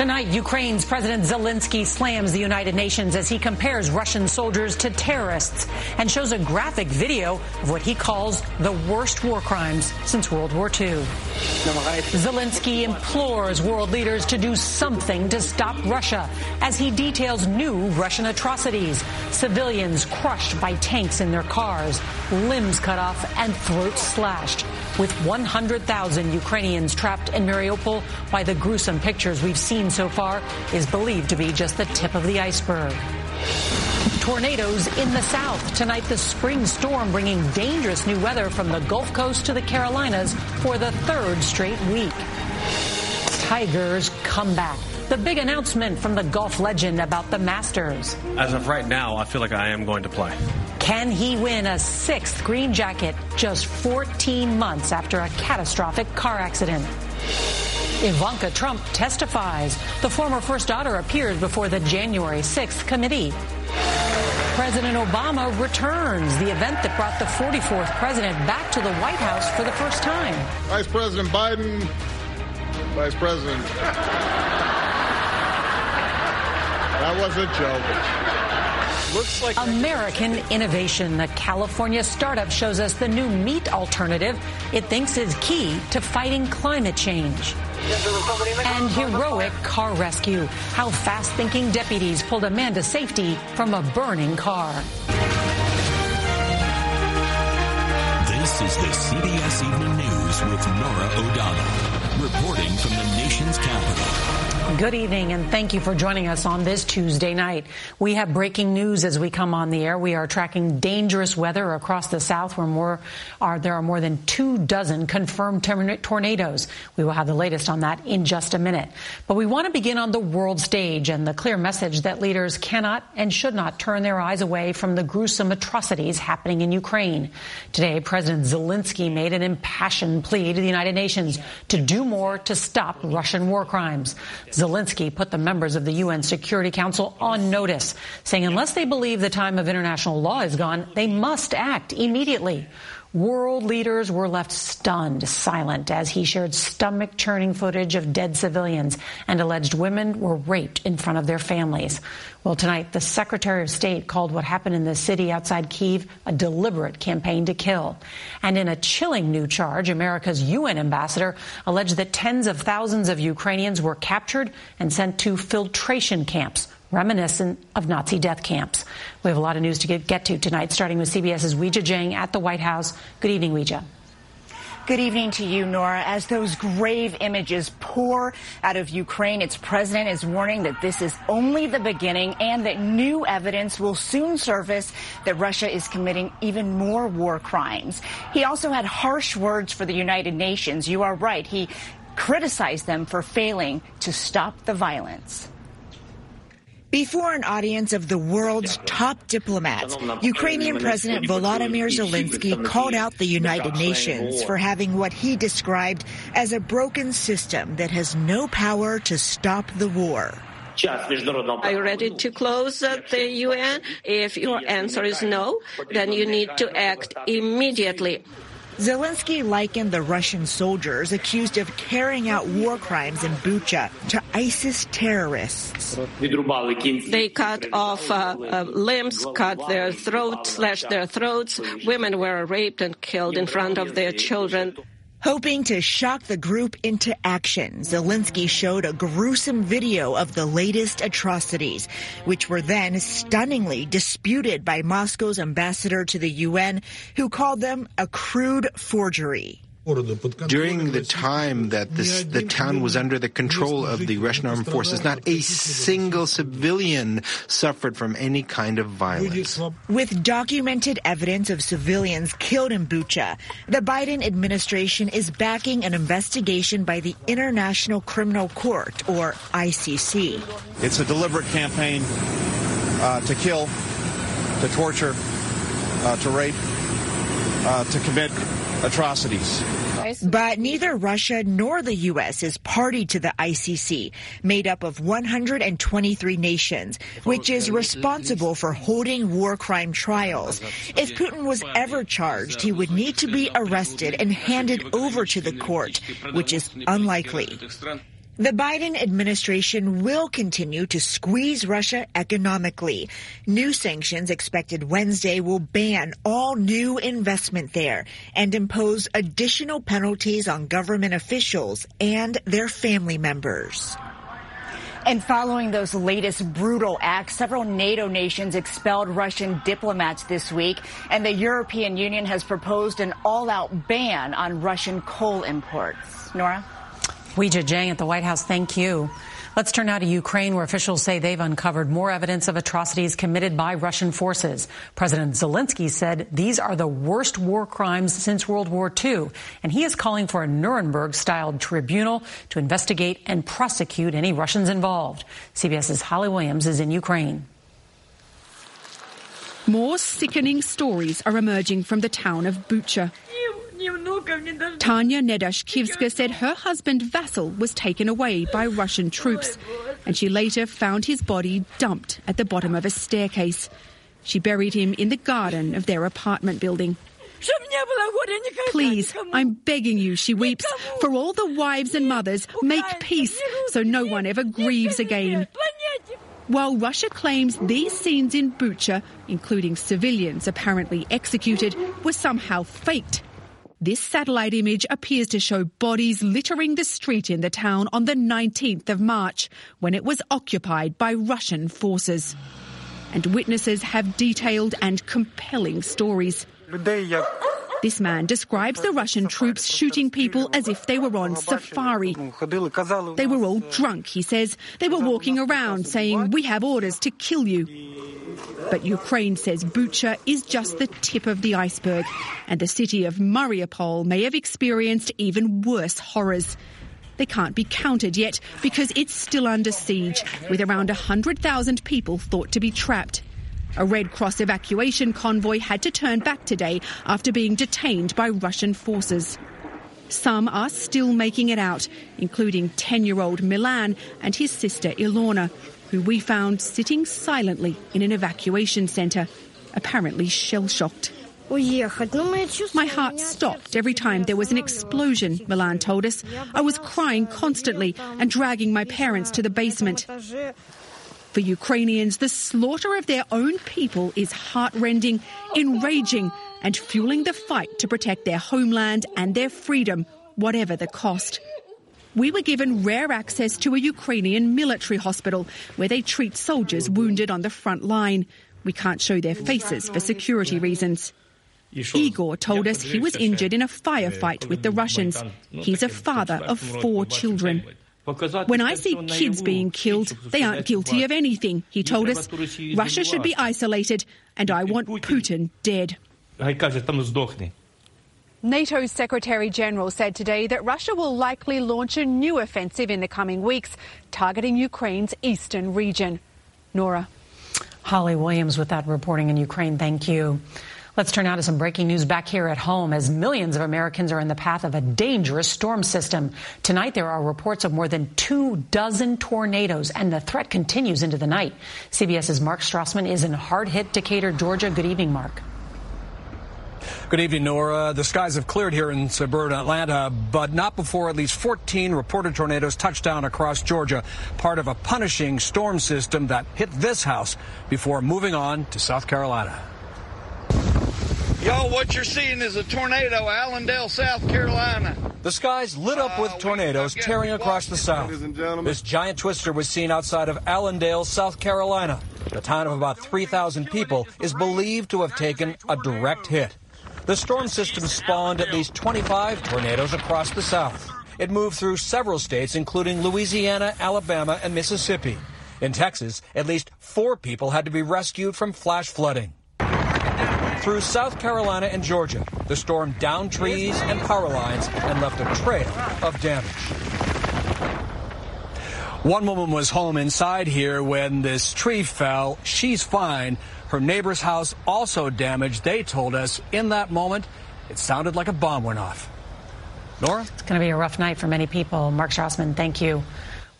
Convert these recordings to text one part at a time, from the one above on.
Tonight, Ukraine's President Zelensky slams the United Nations as he compares Russian soldiers to terrorists and shows a graphic video of what he calls the worst war crimes since World War II. Zelensky implores world leaders to do something to stop Russia as he details new Russian atrocities. Civilians crushed by tanks in their cars, limbs cut off, and throats slashed. With 100,000 Ukrainians trapped in Mariupol by the gruesome pictures we've seen so far is believed to be just the tip of the iceberg. Tornadoes in the south. Tonight, the spring storm bringing dangerous new weather from the Gulf Coast to the Carolinas for the third straight week. Tigers come back. The big announcement from the golf legend about the Masters. As of right now, I feel like I am going to play. Can he win a sixth green jacket just 14 months after a catastrophic car accident? Ivanka Trump testifies. The former first daughter appears before the January 6th committee. President Obama returns, the event that brought the 44th president back to the White House for the first time. Vice President Biden, Vice President. That was a joke. Looks like American innovation. The California startup shows us the new meat alternative it thinks is key to fighting climate change. And heroic car rescue. How fast thinking deputies pulled a man to safety from a burning car. This is the CBS Evening News with Norah O'Donnell, reporting from the nation's capital. Good evening and thank you for joining us on this Tuesday night. We have breaking news as we come on the air. We are tracking dangerous weather across the south where more are, there are more than two dozen confirmed tornadoes. We will have the latest on that in just a minute. But we want to begin on the world stage and the clear message that leaders cannot and should not turn their eyes away from the gruesome atrocities happening in Ukraine. Today, President Zelensky made an impassioned plea to the United Nations to do more to stop Russian war crimes. Zelensky put the members of the UN Security Council on notice, saying unless they believe the time of international law is gone, they must act immediately. World leaders were left stunned, silent, as he shared stomach churning footage of dead civilians and alleged women were raped in front of their families. Well, tonight, the Secretary of State called what happened in the city outside Kiev a deliberate campaign to kill. And in a chilling new charge, America's UN ambassador alleged that tens of thousands of Ukrainians were captured and sent to filtration camps reminiscent of Nazi death camps. We have a lot of news to get, get to tonight, starting with CBS's Weijia Jiang at the White House. Good evening, Weijia. Good evening to you, Norah. As those grave images pour out of Ukraine, its president is warning that this is only the beginning and that new evidence will soon surface that Russia is committing even more war crimes. He also had harsh words for the United Nations. You are right. He criticized them for failing to stop the violence. Before an audience of the world's top diplomats, Ukrainian President Volodymyr Zelensky called out the United Nations for having what he described as a broken system that has no power to stop the war. Are you ready to close the UN? If your answer is no, then you need to act immediately. Zelensky likened the Russian soldiers accused of carrying out war crimes in Bucha to ISIS terrorists. They cut off uh, uh, limbs, cut their throats, slashed their throats. Women were raped and killed in front of their children. Hoping to shock the group into action, Zelensky showed a gruesome video of the latest atrocities, which were then stunningly disputed by Moscow's ambassador to the UN, who called them a crude forgery. During the time that this, the town was under the control of the Russian armed forces, not a single civilian suffered from any kind of violence. With documented evidence of civilians killed in Bucha, the Biden administration is backing an investigation by the International Criminal Court, or ICC. It's a deliberate campaign uh, to kill, to torture, uh, to rape, uh, to commit atrocities. But neither Russia nor the U.S. is party to the ICC, made up of 123 nations, which is responsible for holding war crime trials. If Putin was ever charged, he would need to be arrested and handed over to the court, which is unlikely. The Biden administration will continue to squeeze Russia economically. New sanctions expected Wednesday will ban all new investment there and impose additional penalties on government officials and their family members. And following those latest brutal acts, several NATO nations expelled Russian diplomats this week, and the European Union has proposed an all-out ban on Russian coal imports. Norah? Weijia Jiang at the White House, thank you. Let's turn now to Ukraine, where officials say they've uncovered more evidence of atrocities committed by Russian forces. President Zelensky said these are the worst war crimes since World War II, and he is calling for a Nuremberg-styled tribunal to investigate and prosecute any Russians involved. CBS's Holly Williams is in Ukraine. More sickening stories are emerging from the town of Bucha. Tanya Nedashkivska said her husband Vasil was taken away by Russian troops, and she later found his body dumped at the bottom of a staircase. She buried him in the garden of their apartment building. Please, I'm begging you, she weeps, for all the wives and mothers, make peace so no one ever grieves again. While Russia claims these scenes in Bucha, including civilians apparently executed, were somehow faked. This satellite image appears to show bodies littering the street in the town on the 19th of March, when it was occupied by Russian forces. And witnesses have detailed and compelling stories. This man describes the Russian troops shooting people as if they were on safari. They were all drunk, he says. They were walking around saying, We have orders to kill you. But Ukraine says Bucha is just the tip of the iceberg, and the city of Mariupol may have experienced even worse horrors. They can't be counted yet because it's still under siege, with around 100,000 people thought to be trapped. A Red Cross evacuation convoy had to turn back today after being detained by Russian forces. Some are still making it out, including 10 year old Milan and his sister Ilona, who we found sitting silently in an evacuation centre, apparently shell shocked. My heart stopped every time there was an explosion, Milan told us. I was crying constantly and dragging my parents to the basement. For Ukrainians, the slaughter of their own people is heartrending, enraging, and fueling the fight to protect their homeland and their freedom, whatever the cost. We were given rare access to a Ukrainian military hospital where they treat soldiers wounded on the front line. We can't show their faces for security reasons. Igor told us he was injured in a firefight with the Russians. He's a father of four children. When I see kids being killed, they aren't guilty of anything, he told us. Russia should be isolated, and I want Putin dead. NATO's Secretary General said today that Russia will likely launch a new offensive in the coming weeks, targeting Ukraine's eastern region. Norah. Holly Williams with that reporting in Ukraine. Thank you. Let's turn now to some breaking news back here at home as millions of Americans are in the path of a dangerous storm system. Tonight, there are reports of more than two dozen tornadoes, and the threat continues into the night. CBS's Mark Strassmann is in hard hit Decatur, Georgia. Good evening, Mark. Good evening, Norah. The skies have cleared here in suburban Atlanta, but not before at least 14 reported tornadoes touched down across Georgia, part of a punishing storm system that hit this house before moving on to South Carolina. Y'all, what you're seeing is a tornado, Allendale, South Carolina. The skies lit up with uh, tornadoes tearing across the south. This giant twister was seen outside of Allendale, South Carolina. The town of about 3,000 people is believed to have taken a direct hit. The storm system spawned at least 25 tornadoes across the south. It moved through several states, including Louisiana, Alabama, and Mississippi. In Texas, at least four people had to be rescued from flash flooding. Through South Carolina and Georgia, the storm downed trees and power lines and left a trail of damage. One woman was home inside here when this tree fell. She's fine. Her neighbor's house also damaged. They told us in that moment it sounded like a bomb went off. Norah? It's going to be a rough night for many people. Mark Strassmann, thank you.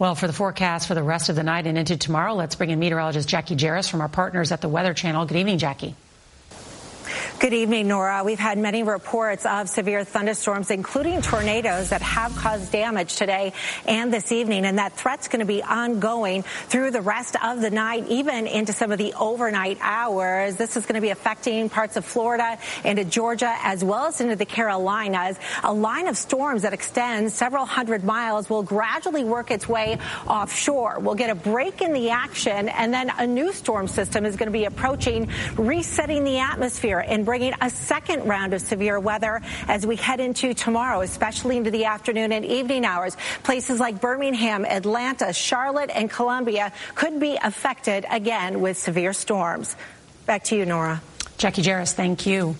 Well, for the forecast for the rest of the night and into tomorrow, let's bring in meteorologist Jacqui Jeras from our partners at the Weather Channel. Good evening, Jackie. Good evening, Norah. We've had many reports of severe thunderstorms, including tornadoes that have caused damage today and this evening. And that threat's going to be ongoing through the rest of the night, even into some of the overnight hours. This is going to be affecting parts of Florida, into Georgia, as well as into the Carolinas. A line of storms that extends several hundred miles will gradually work its way offshore. We'll get a break in the action, and then a new storm system is going to be approaching, resetting the atmosphere and bringing a second round of severe weather as we head into tomorrow, especially into the afternoon and evening hours. Places like Birmingham, Atlanta, Charlotte, and Columbia could be affected again with severe storms. Back to you, Norah. Jacqui Jeras, thank you.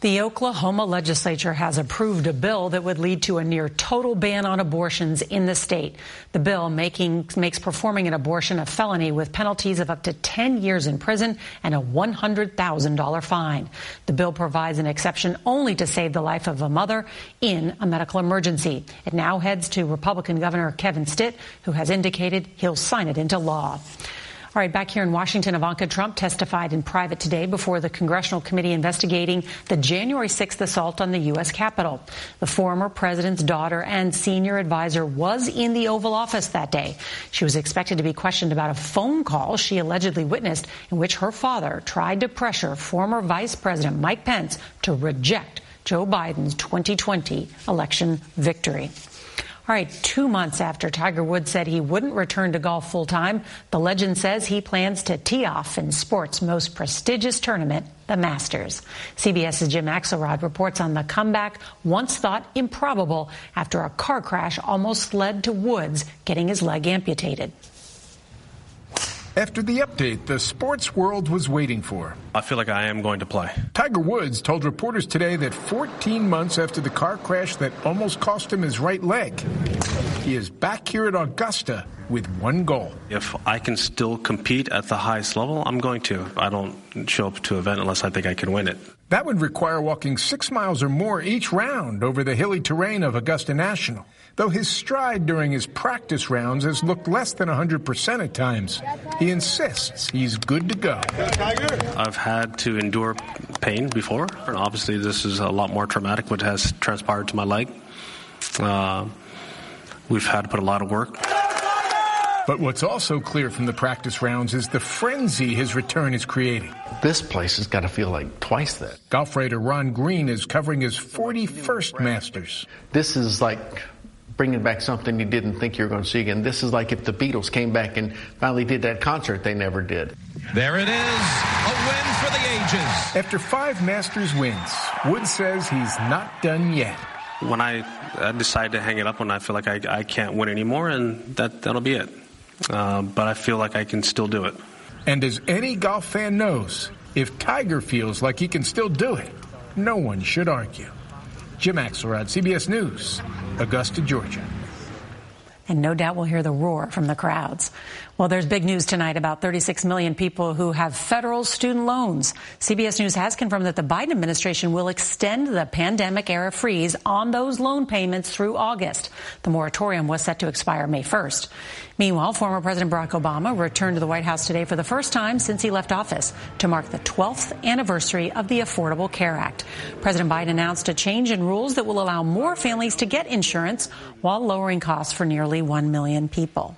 The Oklahoma legislature has approved a bill that would lead to a near total ban on abortions in the state. The bill making, makes performing an abortion a felony with penalties of up to 10 years in prison and a $100,000 fine. The bill provides an exception only to save the life of a mother in a medical emergency. It now heads to Republican Governor Kevin Stitt, who has indicated he'll sign it into law. All right, back here in Washington, Ivanka Trump testified in private today before the congressional committee investigating the January 6th assault on the U.S. Capitol. The former president's daughter and senior advisor was in the Oval Office that day. She was expected to be questioned about a phone call she allegedly witnessed in which her father tried to pressure former Vice President Mike Pence to reject Joe Biden's 2020 election victory. All right, two months after Tiger Woods said he wouldn't return to golf full time, the legend says he plans to tee off in sport's most prestigious tournament, the Masters. CBS's Jim Axelrod reports on the comeback once thought improbable after a car crash almost led to Woods getting his leg amputated. After the update the sports world was waiting for. I feel like I am going to play. Tiger Woods told reporters today that 14 months after the car crash that almost cost him his right leg, he is back here at Augusta with one goal. If I can still compete at the highest level, I'm going to. I don't show up to an event unless I think I can win it. That would require walking six miles or more each round over the hilly terrain of Augusta National though his stride during his practice rounds has looked less than 100% at times. He insists he's good to go. I've had to endure pain before, and obviously this is a lot more traumatic what has transpired to my leg. Uh, we've had to put a lot of work. But what's also clear from the practice rounds is the frenzy his return is creating. This place has got to feel like twice that. Golf writer Ron Green is covering his 41st Masters. This is like bringing back something you didn't think you were going to see again. This is like if the Beatles came back and finally did that concert they never did. There it is, a win for the ages. After five Masters wins, Wood says he's not done yet. When I, I decide to hang it up when I feel like I, I can't win anymore, and that, that'll be it. Uh, but I feel like I can still do it. And as any golf fan knows, if Tiger feels like he can still do it, no one should argue. Jim Axelrod, CBS News, Augusta, Georgia. And no doubt we'll hear the roar from the crowds. Well, there's big news tonight about 36 million people who have federal student loans. CBS News has confirmed that the Biden administration will extend the pandemic era freeze on those loan payments through August. The moratorium was set to expire May 1st. Meanwhile, former President Barack Obama returned to the White House today for the first time since he left office to mark the 12th anniversary of the Affordable Care Act. President Biden announced a change in rules that will allow more families to get insurance while lowering costs for nearly 1 million people.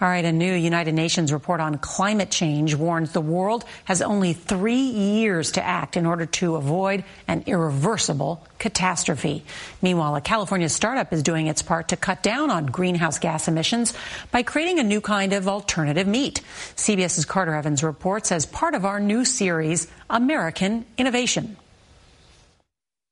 All right, a new United Nations report on climate change warns the world has only three years to act in order to avoid an irreversible catastrophe. Meanwhile, a California startup is doing its part to cut down on greenhouse gas emissions by creating a new kind of alternative meat. CBS's Carter Evans reports as part of our new series, American Innovation.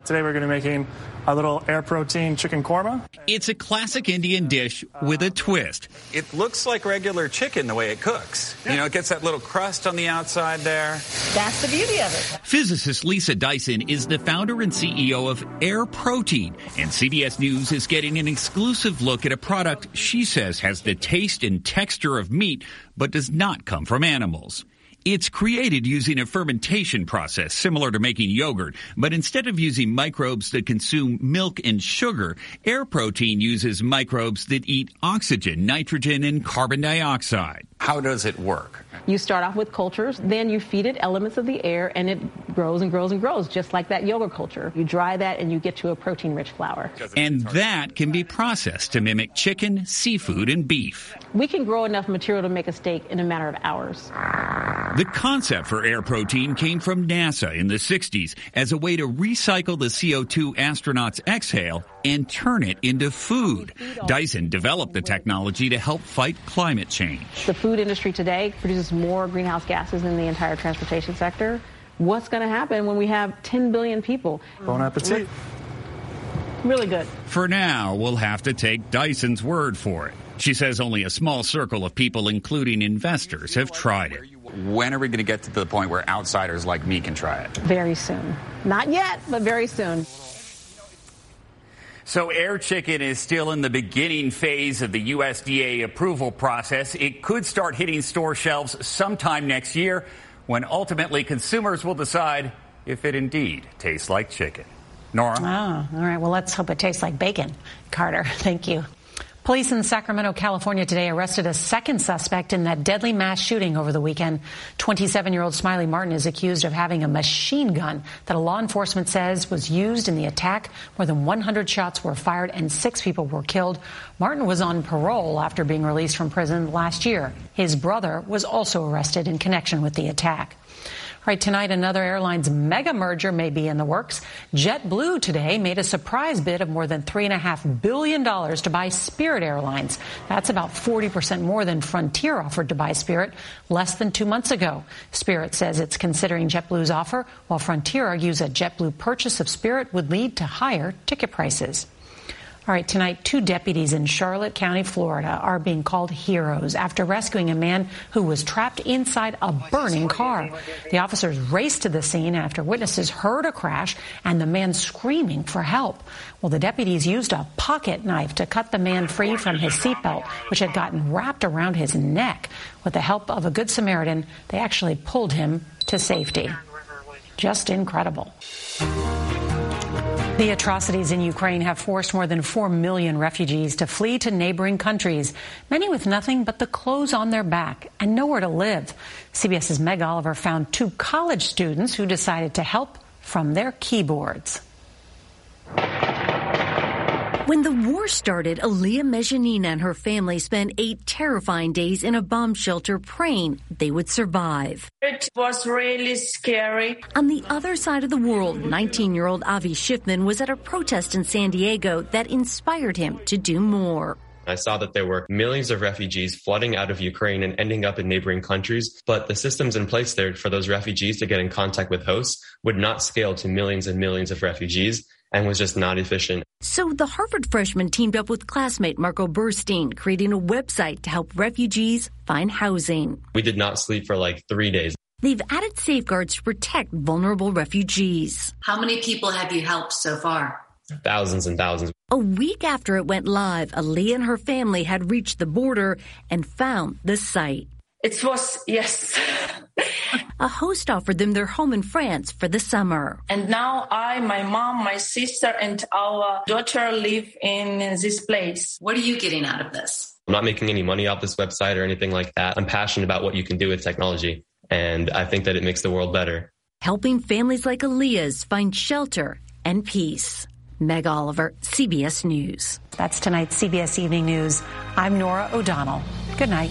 Today we're going to be making a little air protein chicken korma. It's a classic Indian dish with a twist. It looks like regular chicken the way it cooks. You know, it gets that little crust on the outside there. That's the beauty of it. Physicist Lisa Dyson is the founder and CEO of Air Protein, and CBS News is getting an exclusive look at a product she says has the taste and texture of meat, but does not come from animals. It's created using a fermentation process similar to making yogurt, but instead of using microbes that consume milk and sugar, air protein uses microbes that eat oxygen, nitrogen, and carbon dioxide. How does it work? You start off with cultures, then you feed it elements of the air, and it grows and grows and grows, just like that yogurt culture. You dry that, and you get to a protein rich flour. And that can be processed to mimic chicken, seafood, and beef. We can grow enough material to make a steak in a matter of hours. The concept for air protein came from NASA in the 60s as a way to recycle the CO2 astronauts exhale and turn it into food. Dyson developed the technology to help fight climate change. The food industry today produces more greenhouse gases than the entire transportation sector. What's going to happen when we have 10 billion people? Bon appetit. Really good. For now, we'll have to take Dyson's word for it. She says only a small circle of people, including investors, have tried it. When are we going to get to the point where outsiders like me can try it? Very soon. Not yet, but very soon. So air chicken is still in the beginning phase of the USDA approval process. It could start hitting store shelves sometime next year when ultimately consumers will decide if it indeed tastes like chicken. Norah? Oh, all right. Well, let's hope it tastes like bacon. Carter, thank you. Police in Sacramento, California today arrested a second suspect in that deadly mass shooting over the weekend. 27 year old Smiley Martin is accused of having a machine gun that a law enforcement says was used in the attack. More than 100 shots were fired and six people were killed. Martin was on parole after being released from prison last year. His brother was also arrested in connection with the attack. Right tonight, another airline's mega merger may be in the works. JetBlue today made a surprise bid of more than $3.5 billion to buy Spirit Airlines. That's about 40% more than Frontier offered to buy Spirit less than two months ago. Spirit says it's considering JetBlue's offer, while Frontier argues a JetBlue purchase of Spirit would lead to higher ticket prices. All right, tonight, two deputies in Charlotte County, Florida are being called heroes after rescuing a man who was trapped inside a burning car. The officers raced to the scene after witnesses heard a crash and the man screaming for help. Well, the deputies used a pocket knife to cut the man free from his seatbelt, which had gotten wrapped around his neck. With the help of a good Samaritan, they actually pulled him to safety. Just incredible. The atrocities in Ukraine have forced more than 4 million refugees to flee to neighboring countries, many with nothing but the clothes on their back and nowhere to live. CBS's Meg Oliver found two college students who decided to help from their keyboards. When the war started, Aaliyah Mejanina and her family spent eight terrifying days in a bomb shelter praying they would survive. It was really scary. On the other side of the world, 19 year old Avi Schiffman was at a protest in San Diego that inspired him to do more. I saw that there were millions of refugees flooding out of Ukraine and ending up in neighboring countries, but the systems in place there for those refugees to get in contact with hosts would not scale to millions and millions of refugees and was just not efficient. So the Harvard freshman teamed up with classmate Marco Burstein, creating a website to help refugees find housing. We did not sleep for like three days. They've added safeguards to protect vulnerable refugees. How many people have you helped so far? Thousands and thousands. A week after it went live, Aliyah and her family had reached the border and found the site. It was, yes. A host offered them their home in France for the summer. And now I, my mom, my sister, and our daughter live in this place. What are you getting out of this? I'm not making any money off this website or anything like that. I'm passionate about what you can do with technology, and I think that it makes the world better. Helping families like Aliyah's find shelter and peace. Meg Oliver, CBS News. That's tonight's CBS Evening News. I'm Norah O'Donnell. Good night.